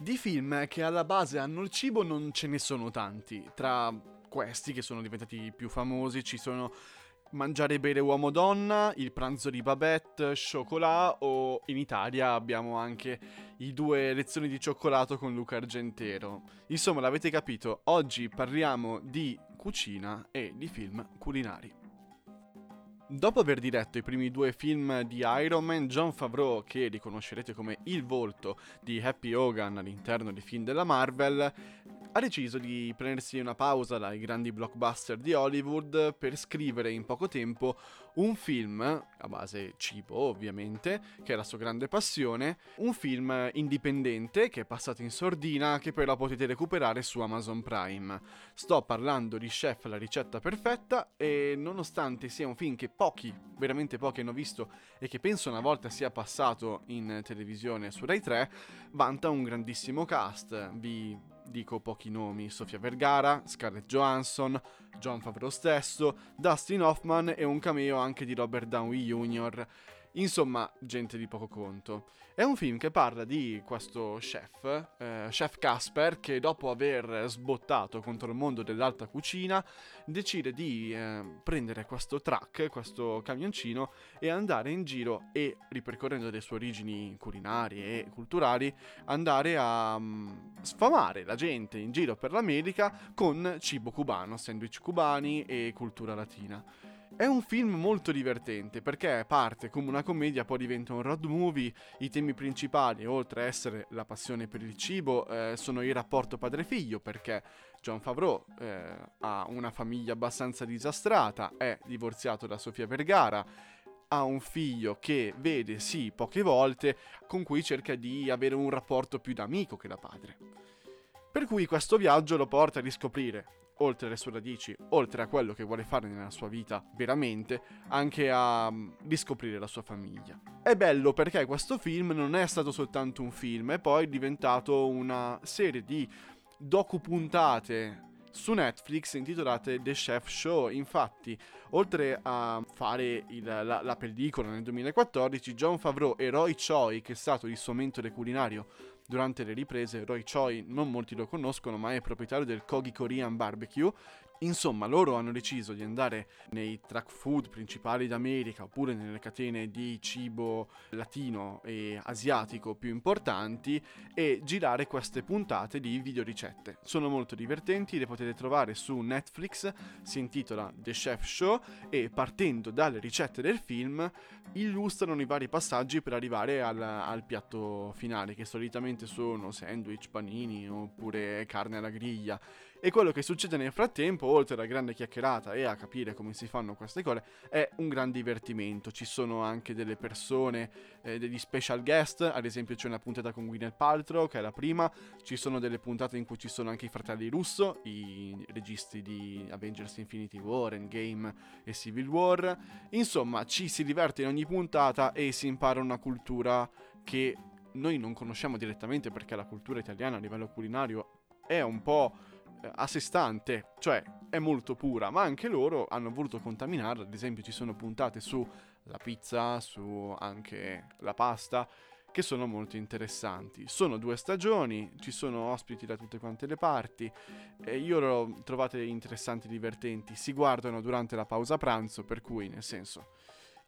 Di film che alla base hanno il cibo non ce ne sono tanti. Tra questi che sono diventati più famosi ci sono Mangiare e bere uomo-donna, Il pranzo di Babette, Chocolat o in Italia abbiamo anche i due lezioni di cioccolato con Luca Argentero. Insomma, l'avete capito, oggi parliamo di cucina e di film culinari. Dopo aver diretto i primi due film di Iron Man, John Favreau, che riconoscerete come il volto di Happy Hogan all'interno dei film della Marvel, ha deciso di prendersi una pausa dai grandi blockbuster di Hollywood per scrivere in poco tempo un film, a base cibo ovviamente, che è la sua grande passione, un film indipendente che è passato in sordina che però potete recuperare su Amazon Prime. Sto parlando di Chef la ricetta perfetta e nonostante sia un film che pochi, veramente pochi hanno visto e che penso una volta sia passato in televisione su Rai 3, vanta un grandissimo cast. Vi dico pochi nomi, Sofia Vergara, Scarlett Johansson, John Favreau stesso, Dustin Hoffman e un cameo anche di Robert Downey Jr. Insomma, gente di poco conto. È un film che parla di questo chef, eh, chef Casper, che dopo aver sbottato contro il mondo dell'alta cucina, decide di eh, prendere questo truck, questo camioncino, e andare in giro e, ripercorrendo le sue origini culinarie e culturali, andare a um, sfamare la gente in giro per l'America con cibo cubano, sandwich cubani e cultura latina. È un film molto divertente perché parte come una commedia, poi diventa un road movie. I temi principali, oltre a essere la passione per il cibo, eh, sono il rapporto padre-figlio perché John Favreau eh, ha una famiglia abbastanza disastrata, è divorziato da Sofia Vergara ha un figlio che vede sì poche volte, con cui cerca di avere un rapporto più da amico che da padre. Per cui questo viaggio lo porta a riscoprire oltre alle sue radici, oltre a quello che vuole fare nella sua vita veramente, anche a mm, riscoprire la sua famiglia. È bello perché questo film non è stato soltanto un film, è poi diventato una serie di docupuntate su Netflix intitolate The Chef Show. Infatti, oltre a fare il, la, la, pellicola nel 2014, John Favreau e Roy Choi, che è stato il suo mentore culinario durante le riprese, Roy Choi non molti lo conoscono, ma è proprietario del Kogi Korean Barbecue, Insomma, loro hanno deciso di andare nei track food principali d'America oppure nelle catene di cibo latino e asiatico più importanti e girare queste puntate di videoricette. Sono molto divertenti, le potete trovare su Netflix, si intitola The Chef Show e partendo dalle ricette del film illustrano i vari passaggi per arrivare al, al piatto finale che solitamente sono sandwich, panini oppure carne alla griglia e quello che succede nel frattempo, oltre alla grande chiacchierata e a capire come si fanno queste cose, è un gran divertimento. Ci sono anche delle persone, eh, degli special guest, ad esempio c'è una puntata con Gwyneth Paltrow, che è la prima, ci sono delle puntate in cui ci sono anche i fratelli Russo, i registi di Avengers Infinity War, Endgame e Civil War. Insomma, ci si diverte in ogni puntata e si impara una cultura che noi non conosciamo direttamente perché la cultura italiana a livello culinario è un po' a sé stante, cioè è molto pura, ma anche loro hanno voluto contaminarla, ad esempio ci sono puntate sulla pizza, su anche la pasta, che sono molto interessanti. Sono due stagioni, ci sono ospiti da tutte quante le parti, e io lo trovate interessanti e divertenti, si guardano durante la pausa pranzo, per cui nel senso...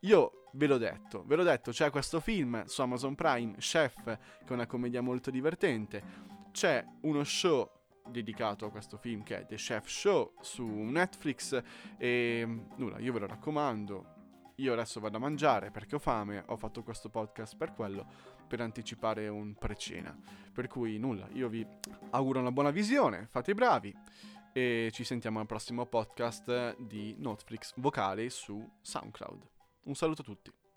Io ve l'ho detto, ve l'ho detto, c'è questo film su Amazon Prime, Chef, che è una commedia molto divertente, c'è uno show dedicato a questo film che è The Chef Show su Netflix e nulla, io ve lo raccomando. Io adesso vado a mangiare perché ho fame, ho fatto questo podcast per quello, per anticipare un pre-cena. Per cui nulla, io vi auguro una buona visione, fate i bravi e ci sentiamo al prossimo podcast di Netflix vocale su SoundCloud. Un saluto a tutti.